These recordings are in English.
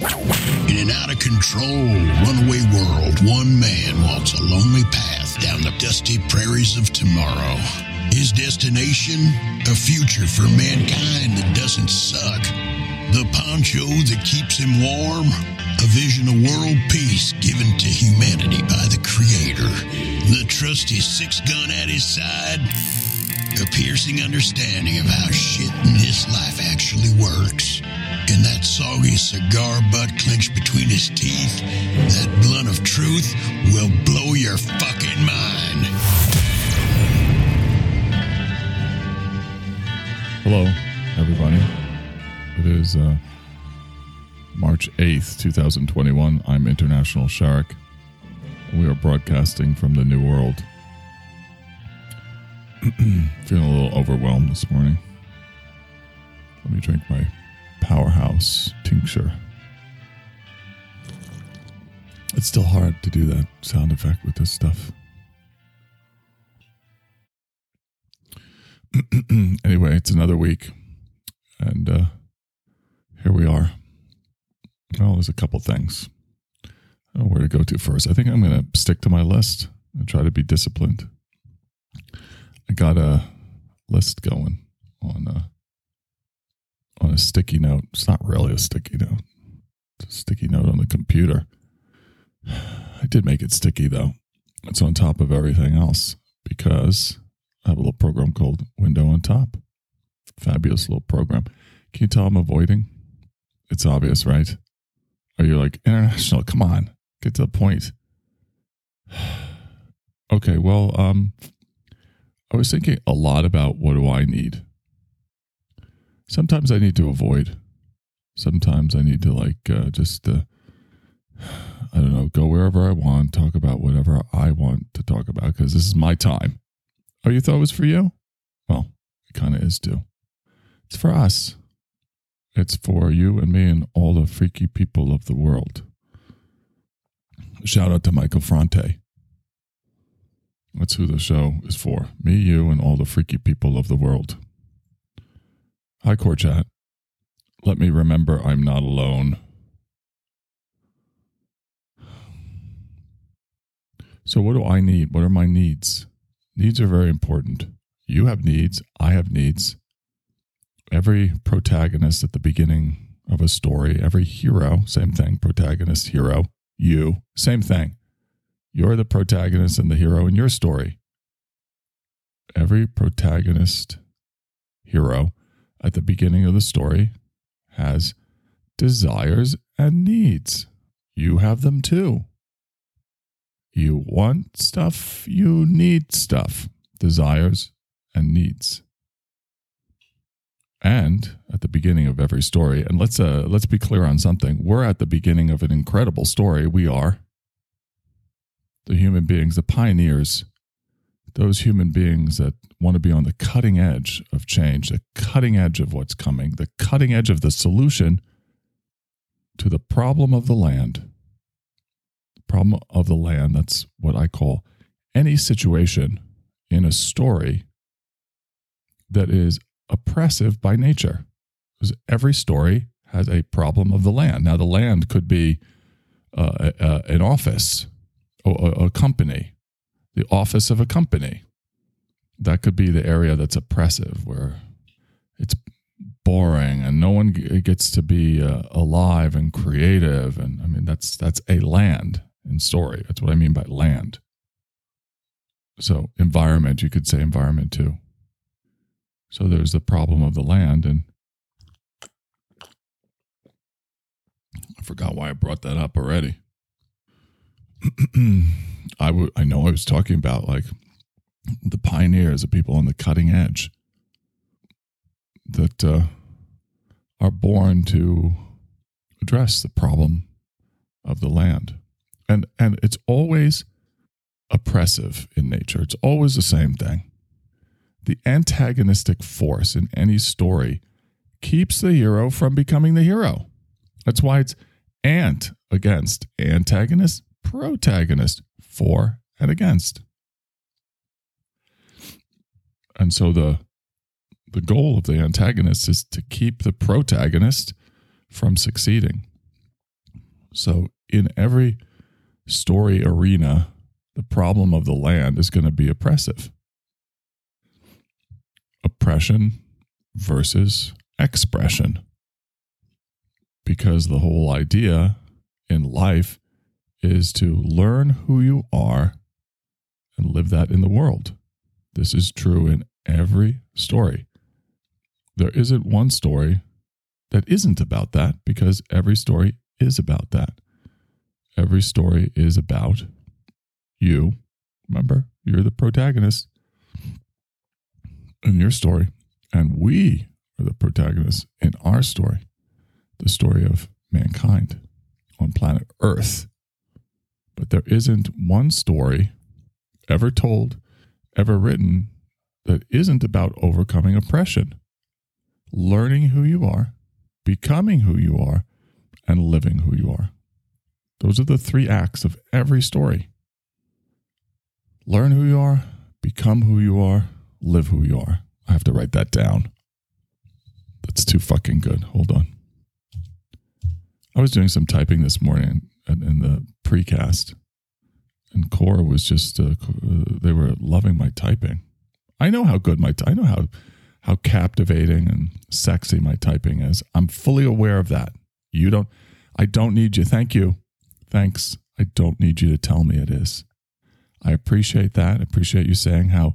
In an out of control, runaway world, one man walks a lonely path down the dusty prairies of tomorrow. His destination? A future for mankind that doesn't suck. The poncho that keeps him warm? A vision of world peace given to humanity by the Creator. The trusty six gun at his side? A piercing understanding of how shit in this life actually works. That soggy cigar butt clenched between his teeth, that blunt of truth will blow your fucking mind. Hello, everybody. It is uh, March 8th, 2021. I'm International Shark. We are broadcasting from the New World. Feeling a little overwhelmed this morning. Let me drink my powerhouse tincture. It's still hard to do that sound effect with this stuff. anyway, it's another week, and uh, here we are. Well, there's a couple things. I don't know where to go to first. I think I'm going to stick to my list and try to be disciplined. I got a list going on a, on a sticky note. It's not really a sticky note. It's a sticky note on the computer. I did make it sticky though. It's on top of everything else because I have a little program called Window on Top. Fabulous little program. Can you tell I'm avoiding? It's obvious, right? Are you like, international, come on, get to the point. okay, well, um, I was thinking a lot about what do I need. Sometimes I need to avoid. Sometimes I need to like uh, just, uh, I don't know, go wherever I want, talk about whatever I want to talk about because this is my time. Oh, you thought it was for you? Well, it kind of is too. It's for us. It's for you and me and all the freaky people of the world. Shout out to Michael Fronte. That's who the show is for. Me, you, and all the freaky people of the world. Hi, Core Chat. Let me remember I'm not alone. So, what do I need? What are my needs? Needs are very important. You have needs. I have needs. Every protagonist at the beginning of a story, every hero, same thing, protagonist, hero, you, same thing. You're the protagonist and the hero in your story. Every protagonist, hero at the beginning of the story has desires and needs. You have them too. You want stuff, you need stuff, desires and needs. And at the beginning of every story, and let's uh, let's be clear on something. We're at the beginning of an incredible story. We are the human beings, the pioneers, those human beings that want to be on the cutting edge of change, the cutting edge of what's coming, the cutting edge of the solution to the problem of the land. The problem of the land, that's what I call any situation in a story that is oppressive by nature. Because every story has a problem of the land. Now, the land could be uh, an office, a, a company, the office of a company. That could be the area that's oppressive, where it's boring and no one gets to be uh, alive and creative. And I mean, that's that's a land in story. That's what I mean by land. So environment, you could say environment too. So there's the problem of the land, and I forgot why I brought that up already. I would I know I was talking about like the pioneers, the people on the cutting edge that uh, are born to address the problem of the land, and and it's always oppressive in nature. It's always the same thing. The antagonistic force in any story keeps the hero from becoming the hero. That's why it's ant against antagonist, protagonist, for and against. And so the the goal of the antagonist is to keep the protagonist from succeeding. So, in every story arena, the problem of the land is going to be oppressive. Oppression versus expression. Because the whole idea in life is to learn who you are and live that in the world. This is true in every story. There isn't one story that isn't about that because every story is about that. Every story is about you. Remember, you're the protagonist in your story, and we are the protagonists in our story, the story of mankind on planet Earth. But there isn't one story ever told, ever written that isn't about overcoming oppression, learning who you are, becoming who you are, and living who you are. Those are the three acts of every story. Learn who you are, become who you are, live who you are. I have to write that down. That's too fucking good. Hold on. I was doing some typing this morning in the precast, and Cora was just, uh, they were loving my typing. I know how good my, I know how, how captivating and sexy my typing is. I'm fully aware of that. You don't, I don't need you. Thank you. Thanks. I don't need you to tell me it is. I appreciate that. I appreciate you saying how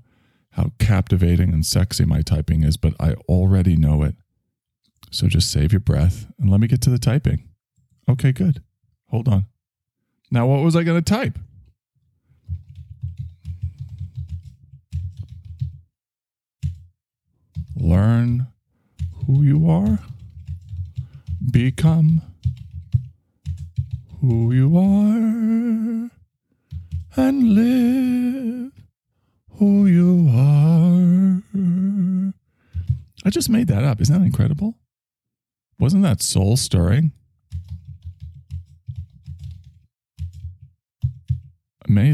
how captivating and sexy my typing is, but I already know it. So just save your breath and let me get to the typing. Okay, good. Hold on. Now, what was I going to type? Learn who you are, become who you are and live who you are. I just made that up. Isn't that incredible? Wasn't that soul stirring?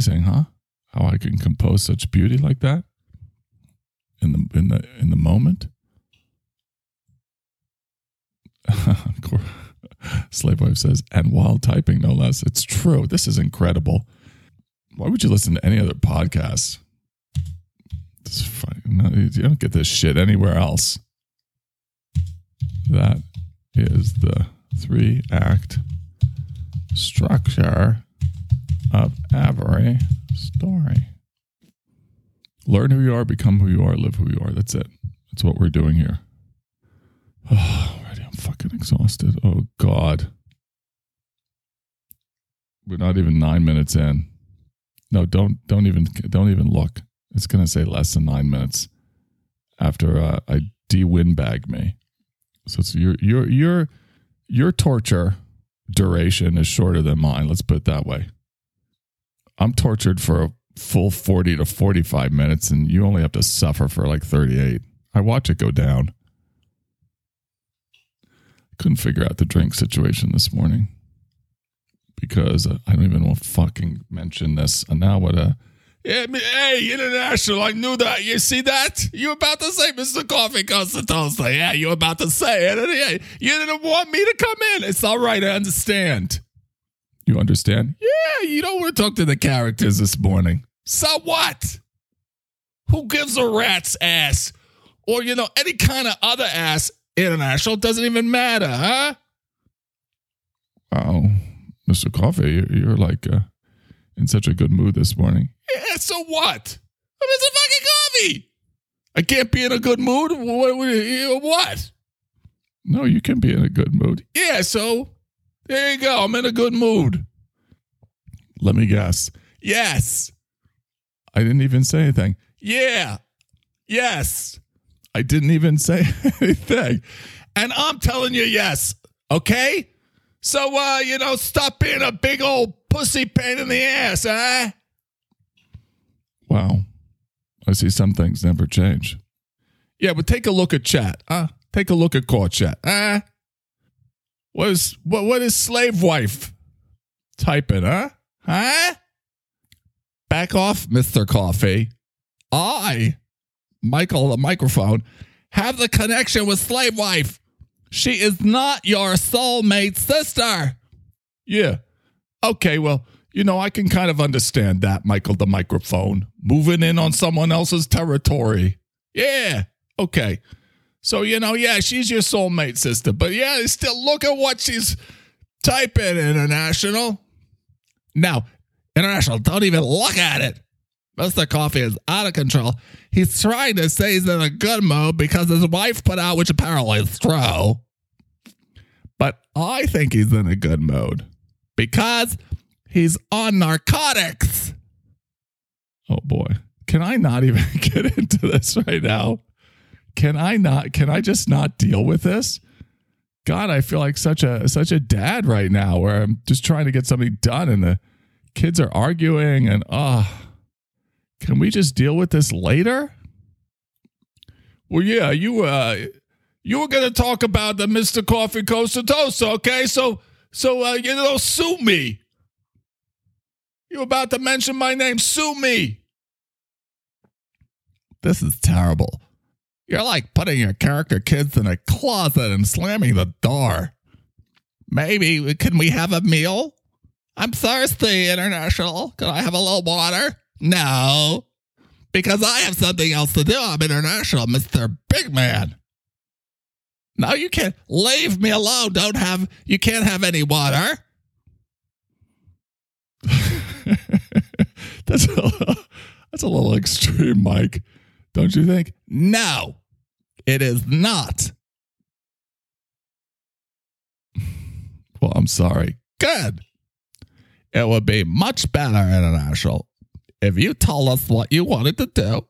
Amazing, huh? How I can compose such beauty like that in the in the in the moment. Slave wife says, and while typing, no less. It's true. This is incredible. Why would you listen to any other podcasts? This you don't get this shit anywhere else. That is the three act structure of every story. Learn who you are, become who you are, live who you are. That's it. That's what we're doing here. Oh, already I'm fucking exhausted. Oh God. We're not even nine minutes in. No, don't don't even don't even look. It's gonna say less than nine minutes after uh, I de-windbag me. So it's your your your your torture duration is shorter than mine. Let's put it that way. I'm tortured for a full 40 to 45 minutes, and you only have to suffer for like 38. I watch it go down. Couldn't figure out the drink situation this morning because I don't even want to fucking mention this. And now what uh, a. Yeah, hey, international, I knew that. You see that? You about to say Mr. Coffee Constantosla. Yeah, you about to say it. You didn't want me to come in. It's all right, I understand. You understand? Yeah, you don't want to talk to the characters this morning. So what? Who gives a rat's ass? Or, you know, any kind of other ass international doesn't even matter, huh? Oh, Mr. Coffee, you're, you're like uh, in such a good mood this morning. Yeah, so what? I'm Mr. fucking Coffee. I can't be in a good mood? What? what? No, you can be in a good mood. Yeah, so there you go. I'm in a good mood. Let me guess. Yes. I didn't even say anything. Yeah. Yes. I didn't even say anything. And I'm telling you yes. Okay? So, uh, you know, stop being a big old pussy pain in the ass, huh? Wow. I see some things never change. Yeah, but take a look at chat, huh? Take a look at court chat, huh? What is what what is slave wife typing, huh? Huh? Back off, Mr. Coffee. I, Michael the microphone, have the connection with slave wife. She is not your soulmate sister. Yeah. Okay, well, you know, I can kind of understand that, Michael the microphone. Moving in on someone else's territory. Yeah. Okay. So, you know, yeah, she's your soulmate sister, but yeah, still look at what she's typing, International. Now, International, don't even look at it. Mr. Coffee is out of control. He's trying to say he's in a good mood because his wife put out, which apparently is true. But I think he's in a good mood because he's on narcotics. Oh boy. Can I not even get into this right now? Can I not can I just not deal with this? God, I feel like such a such a dad right now where I'm just trying to get something done and the kids are arguing and ah can we just deal with this later? Well, yeah, you uh you were gonna talk about the Mr. Coffee Coaster Toast, okay? So so uh you know sue me. You're about to mention my name, sue me. This is terrible. You're like putting your character kids in a closet and slamming the door. Maybe can we have a meal? I'm thirsty, International. Can I have a little water? No. Because I have something else to do. I'm international, Mr. Big Man. No, you can't leave me alone. Don't have you can't have any water. that's a, that's a little extreme, Mike. Don't you think? No, it is not. Well, I'm sorry. Good. It would be much better, International, if you told us what you wanted to do,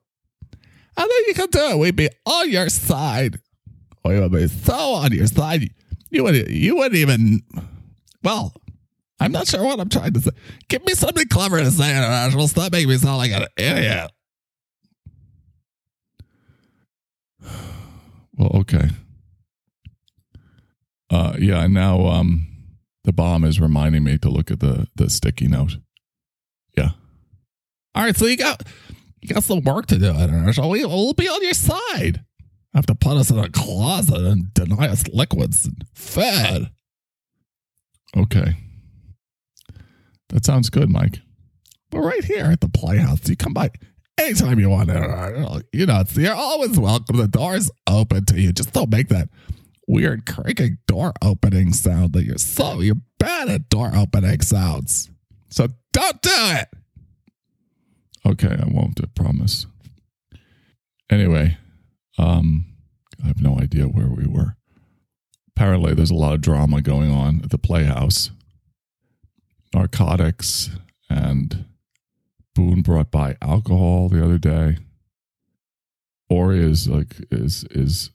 and then you could do it. We'd be on your side. We would be so on your side. You would you wouldn't even well, I'm not sure what I'm trying to say. Give me something clever to say, International. Stop making me sound like an idiot. Well, okay. Uh yeah, now um the bomb is reminding me to look at the the sticky note. Yeah. All right, so you got you got some work to do. International. We, we'll be on your side. Have to put us in a closet and deny us liquids and fed. Okay. That sounds good, Mike. But right here at the Playhouse, you come by anytime you want. To. You know, it's, you're always welcome. The door's open to you. Just don't make that weird creaking door opening sound that you're so you're bad at door opening sounds. So don't do it. Okay, I won't, I promise. Anyway, um, I have no idea where we were. Apparently, there's a lot of drama going on at the Playhouse. Narcotics and Boone brought by alcohol the other day. Ori is like is is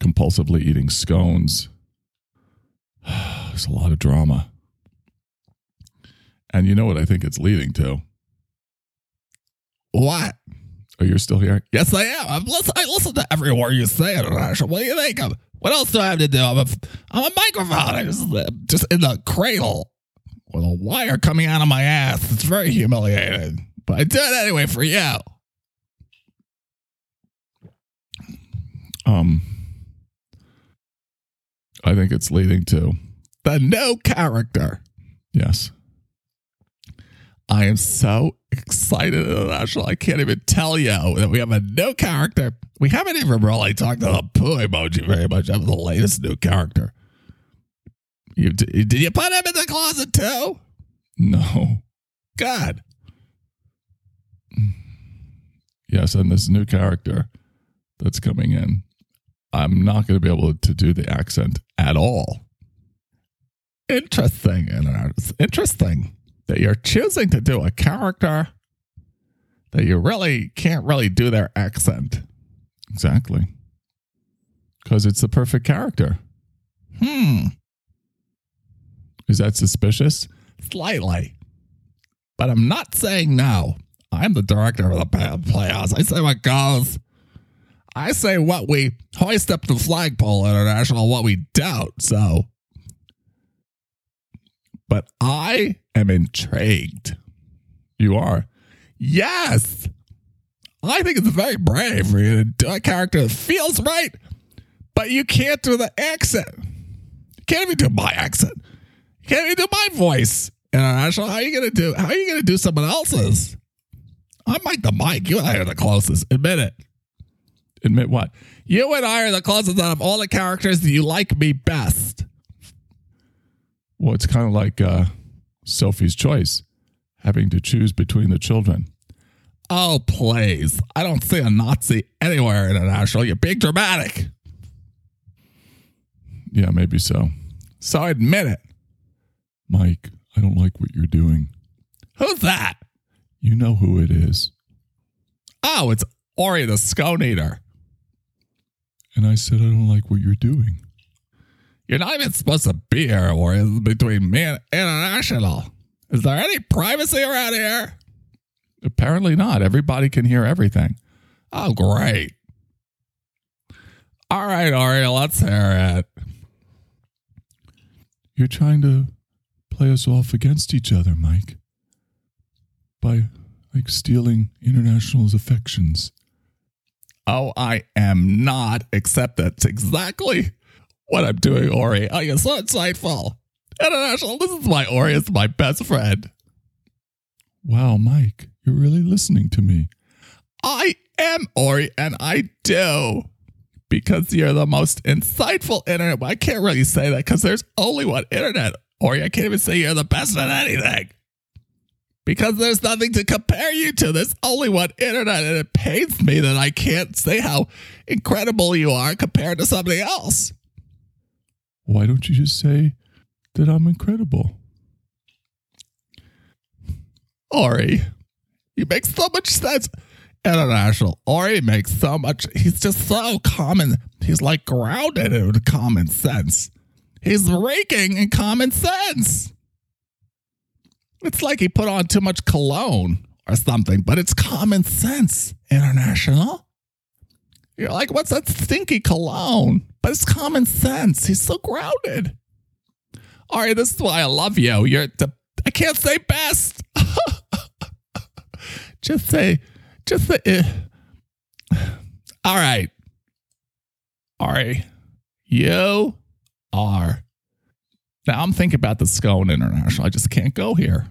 compulsively eating scones. There's a lot of drama. And you know what I think it's leading to? What? Oh, you're still here? Yes, I am. I'm listen, I listen to every word you say. What do you think? of? what else do I have to do? I'm a, I'm a microphone. I'm just, just in the cradle with a wire coming out of my ass. It's very humiliating. But I do it anyway for you. Um, I think it's leading to the no character. Yes. I am so excited international. I can't even tell you that we have a new character. We haven't even really talked about the poo emoji very much. Was the latest new character. You did you put him in the closet too? No. God. Yes, and this new character that's coming in, I'm not going to be able to do the accent at all. Interesting, and it's interesting that you're choosing to do a character that you really can't really do their accent. Exactly. Because it's the perfect character. Hmm. Is that suspicious? Slightly. But I'm not saying no. I'm the director of the Playhouse. I say what goes. I say what we hoist up the flagpole international, what we doubt. So but I am intrigued. You are? Yes. I think it's very brave for you to do a character that feels right, but you can't do the accent. You can't even do my accent. You can't even do my voice. International, how are you gonna do how are you gonna do someone else's? I'm Mike the Mike. You and I are the closest. Admit it. Admit what? You and I are the closest out of all the characters that you like me best. Well, it's kind of like uh, Sophie's Choice, having to choose between the children. Oh, please. I don't see a Nazi anywhere international. You're being dramatic. Yeah, maybe so. So admit it. Mike, I don't like what you're doing. Who's that? You know who it is. Oh, it's Ori the Scone Eater. And I said, I don't like what you're doing. You're not even supposed to be here, Ori. Is between me and International. Is there any privacy around here? Apparently not. Everybody can hear everything. Oh, great. All right, Ori, let's hear it. You're trying to play us off against each other, Mike. By like stealing International's affections. Oh, I am not, except that's exactly what I'm doing, Ori. Oh, you're so insightful. International, this is my Ori. It's my best friend. Wow, Mike, you're really listening to me. I am Ori, and I do. Because you're the most insightful internet. Well, I can't really say that because there's only one internet, Ori. I can't even say you're the best at anything. Because there's nothing to compare you to. There's only one internet, and it pains me that I can't say how incredible you are compared to somebody else. Why don't you just say that I'm incredible? Ori, you make so much sense. International. Ori makes so much. He's just so common. He's like grounded in common sense. He's raking in common sense. It's like he put on too much cologne or something, but it's common sense. International. You're like, what's that stinky cologne? But it's common sense. He's so grounded. Ori, this is why I love you. You're the, I can't say best. just say, just say, uh. all right. Ari, you are. Now I'm thinking about the scone international. I just can't go here.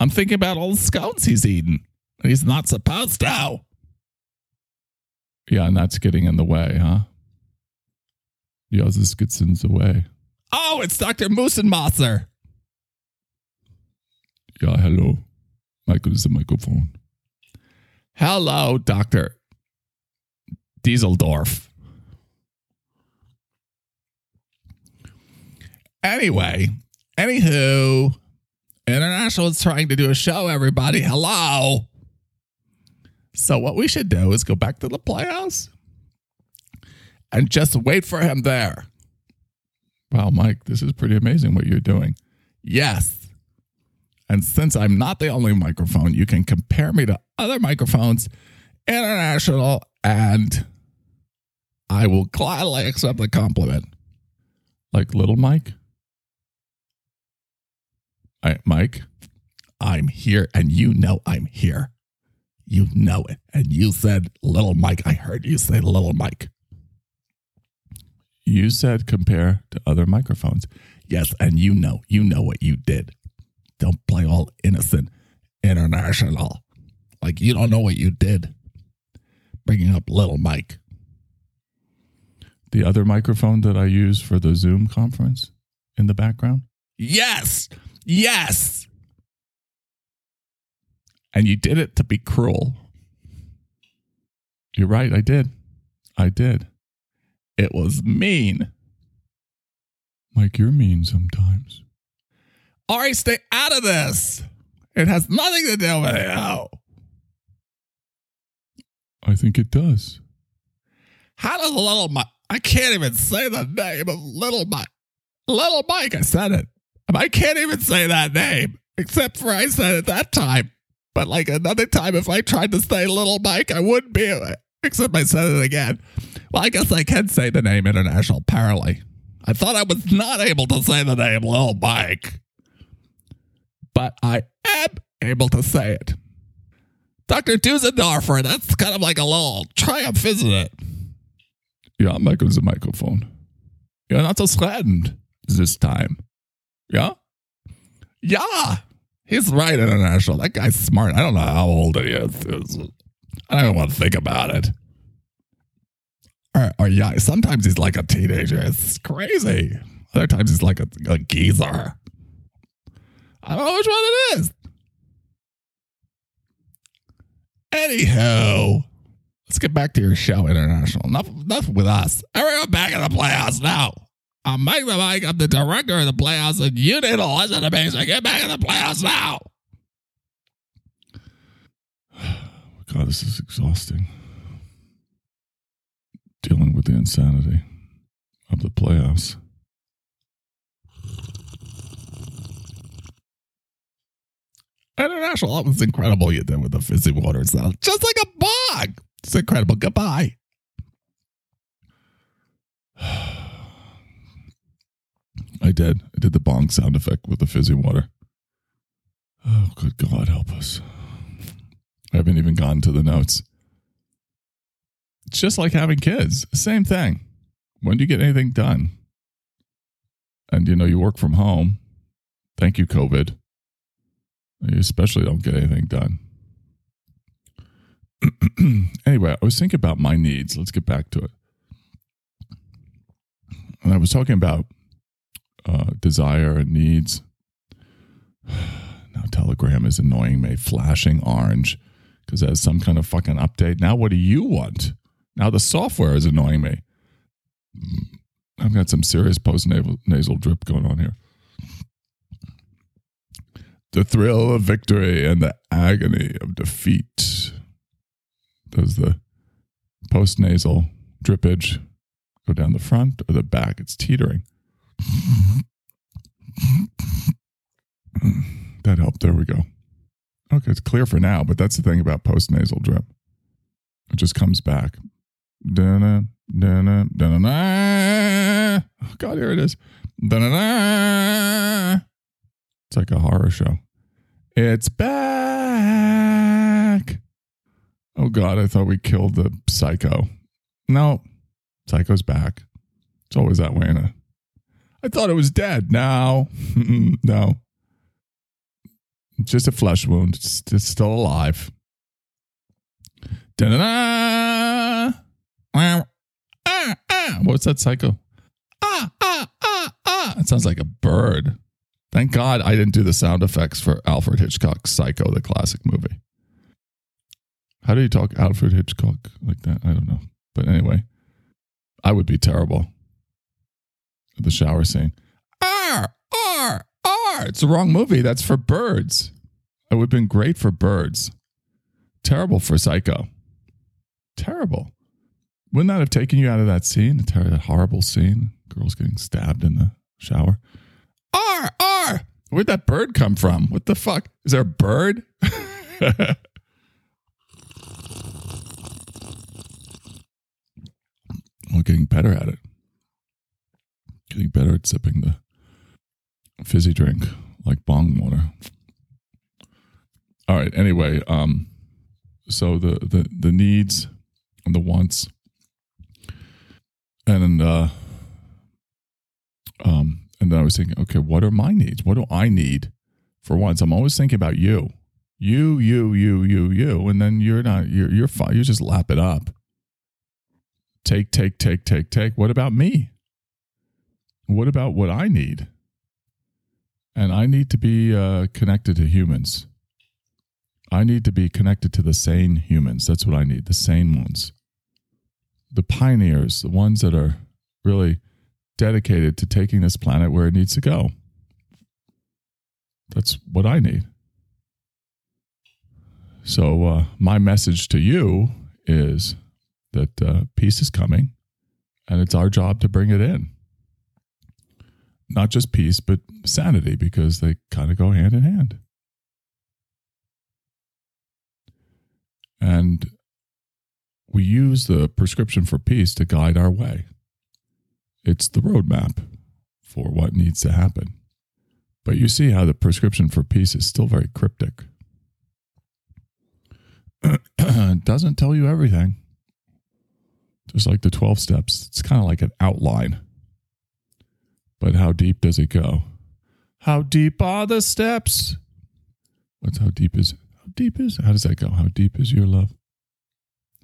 I'm thinking about all the scones he's eaten. He's not supposed to. Yeah, and that's getting in the way, huh? Yeah, this gets in the way. Oh, it's Dr. Musenmasser. Yeah, hello. Michael is the microphone. Hello, Dr. Dieseldorf. Anyway, anywho, International is trying to do a show, everybody. Hello. So, what we should do is go back to the playhouse and just wait for him there. Wow, Mike, this is pretty amazing what you're doing. Yes. And since I'm not the only microphone, you can compare me to other microphones, international, and I will gladly accept the compliment. Like little Mike? I, Mike, I'm here, and you know I'm here. You know it. And you said little Mike. I heard you say little Mike. You said compare to other microphones. Yes, and you know, you know what you did. Don't play all innocent international. Like you don't know what you did. Bringing up little Mike. The other microphone that I use for the Zoom conference in the background? Yes. Yes. And you did it to be cruel. You're right, I did. I did. It was mean. Mike, you're mean sometimes. Ari, stay out of this. It has nothing to do with you. I think it does. How does little Mike? I can't even say the name of little Mike. Little Mike, I said it. I can't even say that name, except for I said it that time. But like another time, if I tried to say little Mike, I wouldn't be able except I said it again. Well, I guess I can say the name international, apparently. I thought I was not able to say the name little Mike. But I am able to say it. Dr. Dusendorfer, that's kind of like a little triumph, isn't it? Yeah, Michael's a microphone. You're not so threatened this time. Yeah? Yeah, he's right, International. That guy's smart. I don't know how old he is. I don't want to think about it. Or, or oh, yeah, sometimes he's like a teenager. It's crazy. Other times he's like a, a geezer. I don't know which one it is. Anyhow, let's get back to your show, International. Enough, enough with us. Everyone back in the Playhouse now. I'm Mike the Mike. I'm the director of the playoffs, and you need to listen to me. So get back in the playoffs now. God, this is exhausting. Dealing with the insanity of the playoffs. International, that was incredible you did with the fizzy water sound. Just like a bog. It's incredible. Goodbye. I did. I did the bong sound effect with the fizzy water. Oh, good God, help us. I haven't even gotten to the notes. It's just like having kids. Same thing. When do you get anything done? And you know, you work from home. Thank you, COVID. You especially don't get anything done. anyway, I was thinking about my needs. Let's get back to it. And I was talking about uh, desire and needs. now, Telegram is annoying me, flashing orange because there's some kind of fucking update. Now, what do you want? Now, the software is annoying me. I've got some serious post nasal drip going on here the thrill of victory and the agony of defeat. Does the post nasal drippage go down the front or the back? It's teetering. That helped. There we go. Okay, it's clear for now, but that's the thing about post nasal drip. It just comes back. Da-na, da-na, da-na, oh, God, here it is. Da-na-na. It's like a horror show. It's back. Oh God, I thought we killed the psycho. No, psycho's back. It's always that way in a. I thought it was dead. No, no. Just a flesh wound. It's, still alive. Da-da-da! Ah, ah. What's that psycho? Ah, ah, ah, ah. It sounds like a bird. Thank God I didn't do the sound effects for Alfred Hitchcock's Psycho, the classic movie. How do you talk Alfred Hitchcock like that? I don't know. But anyway, I would be terrible. The shower scene. R, R, R. It's the wrong movie. That's for birds. It would have been great for birds. Terrible for Psycho. Terrible. Wouldn't that have taken you out of that scene? That horrible scene? Girls getting stabbed in the shower. R, R. Where'd that bird come from? What the fuck? Is there a bird? We're getting better at it. Getting better at sipping the fizzy drink like bong water. All right. Anyway, um, so the the the needs and the wants, and uh, um, and then I was thinking, okay, what are my needs? What do I need for once? I'm always thinking about you, you, you, you, you, you, and then you're not, you're, you're fine. You just lap it up. Take, take, take, take, take. What about me? What about what I need? And I need to be uh, connected to humans. I need to be connected to the sane humans. That's what I need, the sane ones. The pioneers, the ones that are really dedicated to taking this planet where it needs to go. That's what I need. So, uh, my message to you is that uh, peace is coming and it's our job to bring it in. Not just peace, but sanity, because they kind of go hand in hand. And we use the prescription for peace to guide our way. It's the roadmap for what needs to happen. But you see how the prescription for peace is still very cryptic. it doesn't tell you everything. Just like the 12 steps, it's kind of like an outline. But how deep does it go? How deep are the steps? What's how deep is how deep is how does that go? How deep is your love?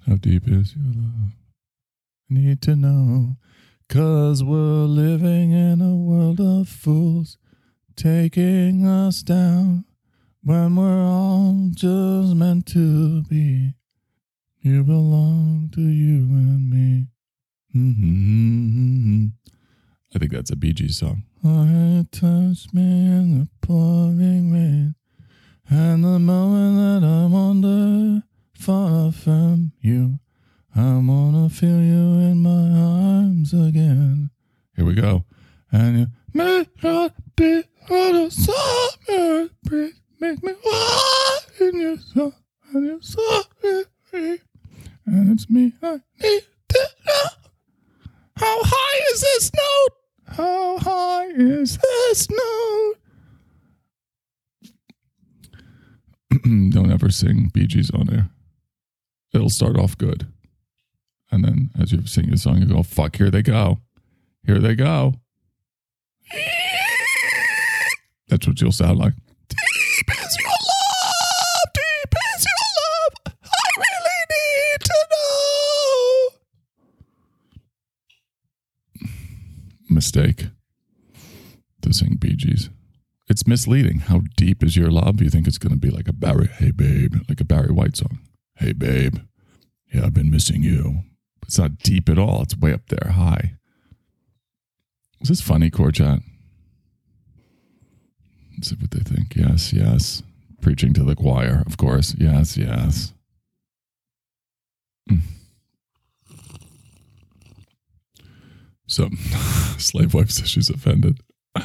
How deep is your love? Need to know. Cause we're living in a world of fools taking us down when we're all just meant to be. You belong to you and me. Mm-hmm. I think that's a Bee Gees song. I touched me in the pouring rain, and the moment that I'm under far from you, I wanna feel you in my arms again. Here we go. And you may not be on a summer make me wild in your soul, and your soul is free. And it's me I need to know. How high is this note? How high is this note? Don't ever sing Bee Gees on air. It'll start off good. And then as you sing a song, you go, fuck, here they go. Here they go. That's what you'll sound like. Deep is your love. Deep is your love. I really need to know. Mistake to sing Bee Gees. It's misleading. How deep is your love? You think it's going to be like a Barry, hey babe, like a Barry White song. Hey babe, yeah, I've been missing you. It's not deep at all. It's way up there, high. Is this funny, Corchat? Let's see what they think. Yes, yes. Preaching to the choir, of course. Yes, yes. Mm. So, slave wife says she's offended. I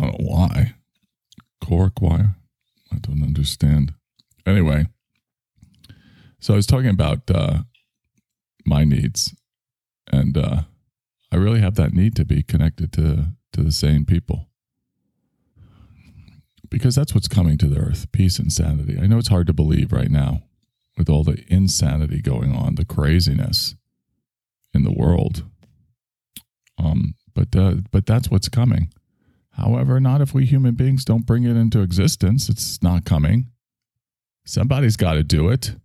don't know why. Core choir? I don't understand. Anyway, so I was talking about uh, my needs, and uh, I really have that need to be connected to to the sane people because that's what's coming to the earth: peace and sanity. I know it's hard to believe right now with all the insanity going on, the craziness in the world. Um, but uh, but that's what's coming. However, not if we human beings don't bring it into existence. It's not coming. Somebody's got to do it.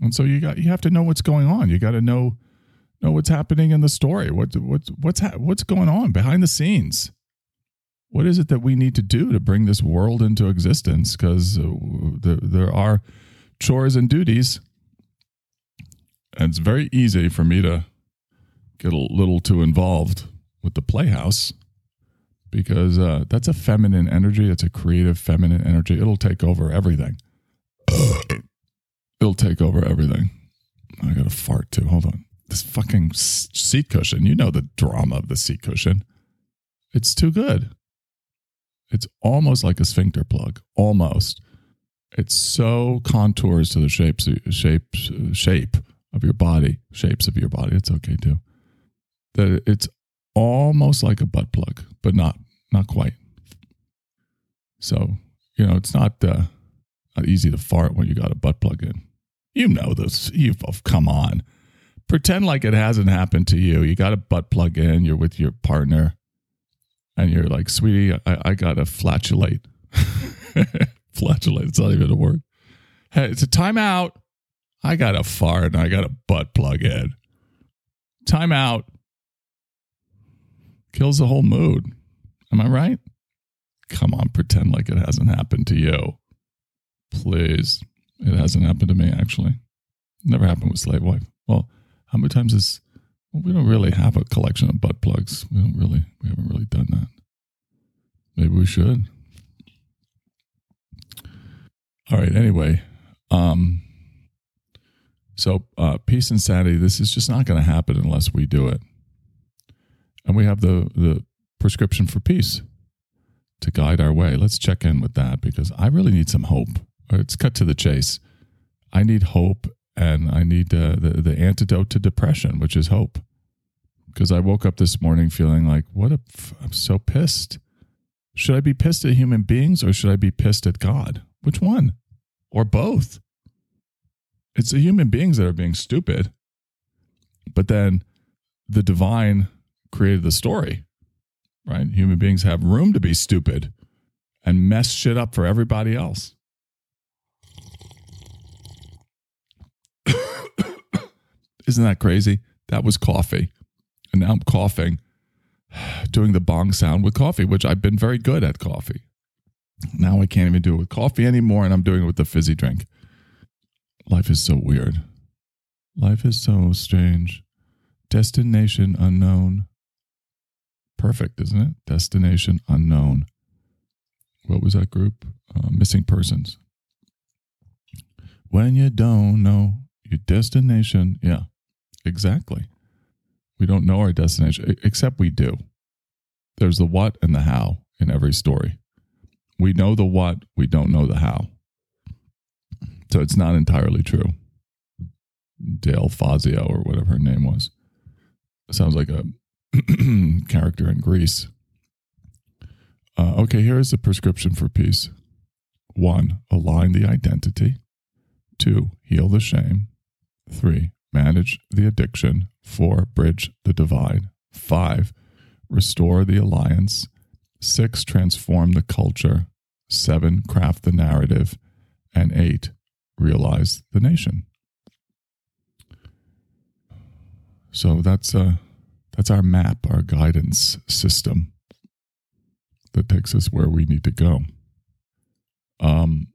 And so you got you have to know what's going on. You got to know know what's happening in the story. What what's what's ha- what's going on behind the scenes? What is it that we need to do to bring this world into existence? Because uh, there, there are chores and duties, and it's very easy for me to get a little too involved with the playhouse because uh, that's a feminine energy. It's a creative feminine energy. It'll take over everything. It'll take over everything. I got to fart too. Hold on. This fucking seat cushion. You know the drama of the seat cushion. It's too good. It's almost like a sphincter plug. Almost. It's so contours to the shapes, shapes, shape of your body, shapes of your body. It's okay too. That it's almost like a butt plug, but not not quite. So you know, it's not uh, not easy to fart when you got a butt plug in. You know this. You've oh, come on. Pretend like it hasn't happened to you. You got a butt plug in. You're with your partner, and you're like, "Sweetie, I, I got to flatulate." flatulate. It's not even a word. Hey, it's a timeout. I got a fart and I got a butt plug in. Timeout. Kills the whole mood. Am I right? Come on, pretend like it hasn't happened to you. Please. It hasn't happened to me, actually. Never happened with Slave Wife. Well, how many times is well, we don't really have a collection of butt plugs. We don't really we haven't really done that. Maybe we should. All right, anyway. Um so uh peace and sanity, this is just not going to happen unless we do it. And we have the the prescription for peace to guide our way. Let's check in with that because I really need some hope. Let's cut to the chase. I need hope and I need uh, the, the antidote to depression, which is hope. Because I woke up this morning feeling like, what a, f- I'm so pissed. Should I be pissed at human beings or should I be pissed at God? Which one? Or both? It's the human beings that are being stupid. But then the divine created the story right? Human beings have room to be stupid. and mess shit up for everybody else. Isn't that crazy? That was coffee. And now I'm coughing, doing the bong sound with coffee, which I've been very good at coffee. Now I can't even do it with coffee anymore, and I'm doing it with the fizzy drink. Life is so weird. Life is so strange. Destination unknown. Perfect, isn't it? Destination unknown. What was that group? Uh, missing persons. When you don't know your destination. Yeah, exactly. We don't know our destination, except we do. There's the what and the how in every story. We know the what, we don't know the how. So it's not entirely true. Dale Fazio, or whatever her name was. Sounds like a character in Greece. Uh, okay, here is the prescription for peace. One, align the identity. Two, heal the shame. Three, manage the addiction. Four, bridge the divide. Five, restore the alliance. Six, transform the culture. Seven, craft the narrative. And eight, realize the nation. So that's uh, that's our map, our guidance system that takes us where we need to go. Um,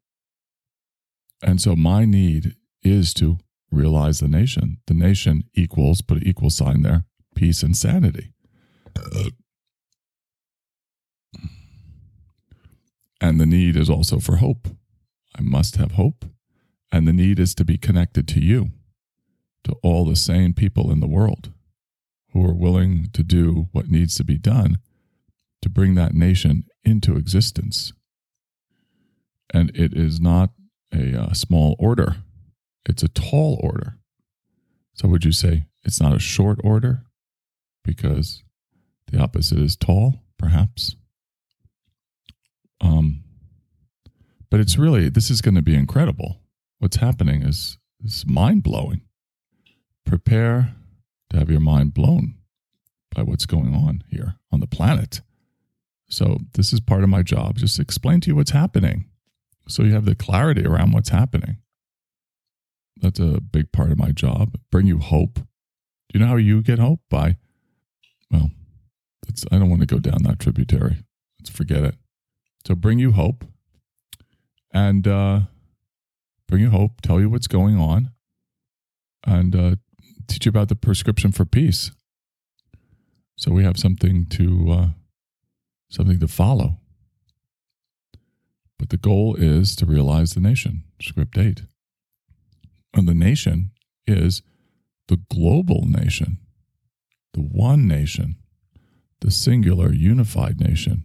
and so my need is to realize the nation. The nation equals, put an equal sign there, peace and sanity. And the need is also for hope. I must have hope. And the need is to be connected to you, to all the sane people in the world who are willing to do what needs to be done to bring that nation into existence. And it is not a uh, small order, it's a tall order. So, would you say it's not a short order? Because the opposite is tall, perhaps. Um, but it's really, this is going to be incredible. What's happening is, is mind blowing. Prepare to have your mind blown by what's going on here on the planet. So, this is part of my job. Just explain to you what's happening so you have the clarity around what's happening. That's a big part of my job. Bring you hope. Do you know how you get hope? By, well, I don't want to go down that tributary. Let's forget it. So, bring you hope and uh, bring you hope, tell you what's going on, and uh, teach you about the prescription for peace. So we have something to uh, something to follow. But the goal is to realize the nation, script eight. And the nation is the global nation, the one nation, the singular unified nation,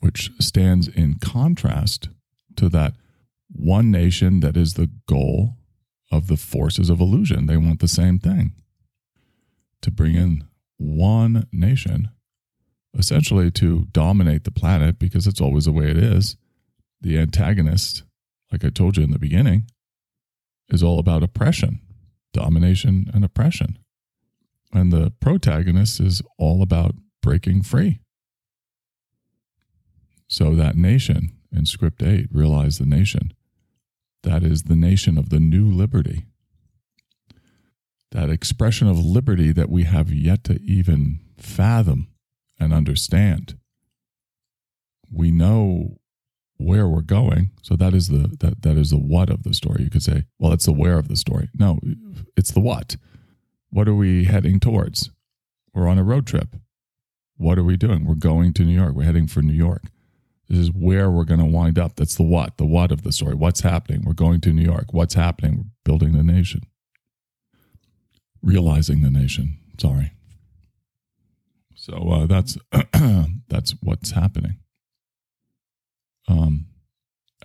which stands in contrast to that one nation that is the goal of the forces of illusion. They want the same thing to bring in one nation essentially to dominate the planet because it's always the way it is. The antagonist, like I told you in the beginning, is all about oppression, domination, and oppression. And the protagonist is all about breaking free. So that nation in script 8, realize the nation. That is the nation of the new liberty. That expression of liberty that we have yet to even fathom and understand. We know where we're going. So that is the that that is the what of the story. You could say, well, it's the where of the story. No, it's the what. What are we heading towards? We're on a road trip. What are we doing? We're going to New York. We're heading for New York. This is where we're going to wind up. That's the what, the what of the story. What's happening? We're going to New York. What's happening? We're building the nation. Realizing the nation. Sorry. So uh, that's that's what's happening. Um,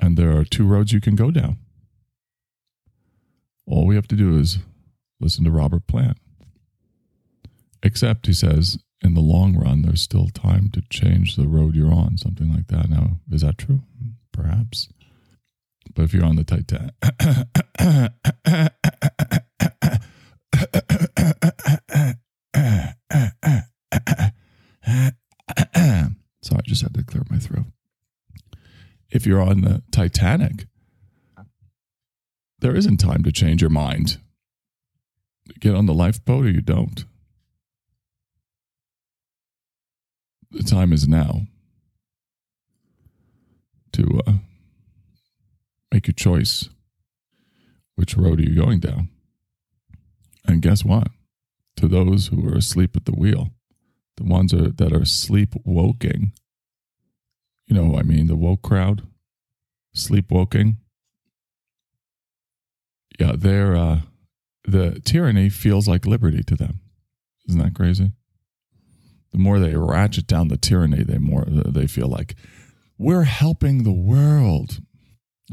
and there are two roads you can go down. All we have to do is listen to Robert Plant. Except, he says, in the long run, there's still time to change the road you're on, something like that. Now, is that true? Perhaps. But if you're on the Titanic. so I just had to clear my throat. if you're on the Titanic, there isn't time to change your mind. You get on the lifeboat or you don't. The time is now to uh, make your choice. Which road are you going down? And guess what? To those who are asleep at the wheel, the ones are, that are sleepwalking, you know I mean, the woke crowd, sleepwalking. Yeah, they're, uh, the tyranny feels like liberty to them. Isn't that crazy? The more they ratchet down the tyranny, they more they feel like we're helping the world.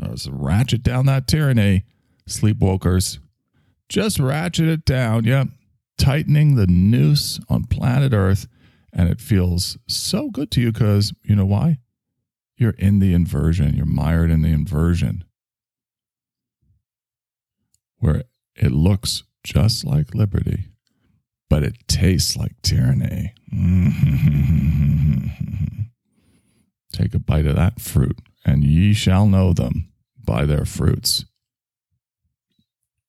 Let's ratchet down that tyranny, sleepwalkers. Just ratchet it down. Yep. Tightening the noose on planet Earth. And it feels so good to you because you know why? You're in the inversion. You're mired in the inversion where it looks just like liberty, but it tastes like tyranny. Take a bite of that fruit, and ye shall know them by their fruits.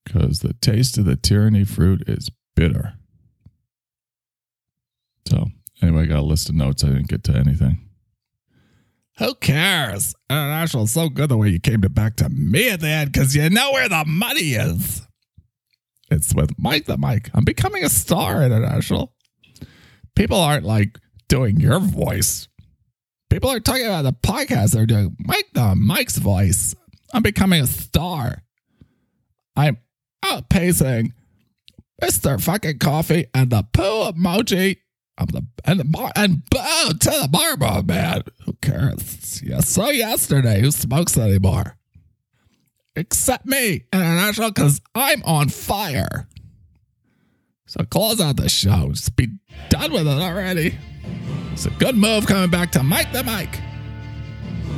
Because the taste of the tyranny fruit is bitter. So, anyway, I got a list of notes. I didn't get to anything. Who cares? International so good the way you came to back to me at the end because you know where the money is. It's with Mike the Mike. I'm becoming a star, International. People aren't like doing your voice. People are talking about the podcast. They're doing Mike the Mike's voice. I'm becoming a star. I'm outpacing Mr. Fucking Coffee and the poo emoji. I'm the and the bar and bow to the barber man. Who cares? Yeah, so yesterday, who smokes anymore? Except me, International, because I'm on fire. So close out the show. Just be done with it already. It's a good move coming back to Mike the Mike.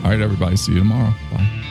All right, everybody. See you tomorrow. Bye.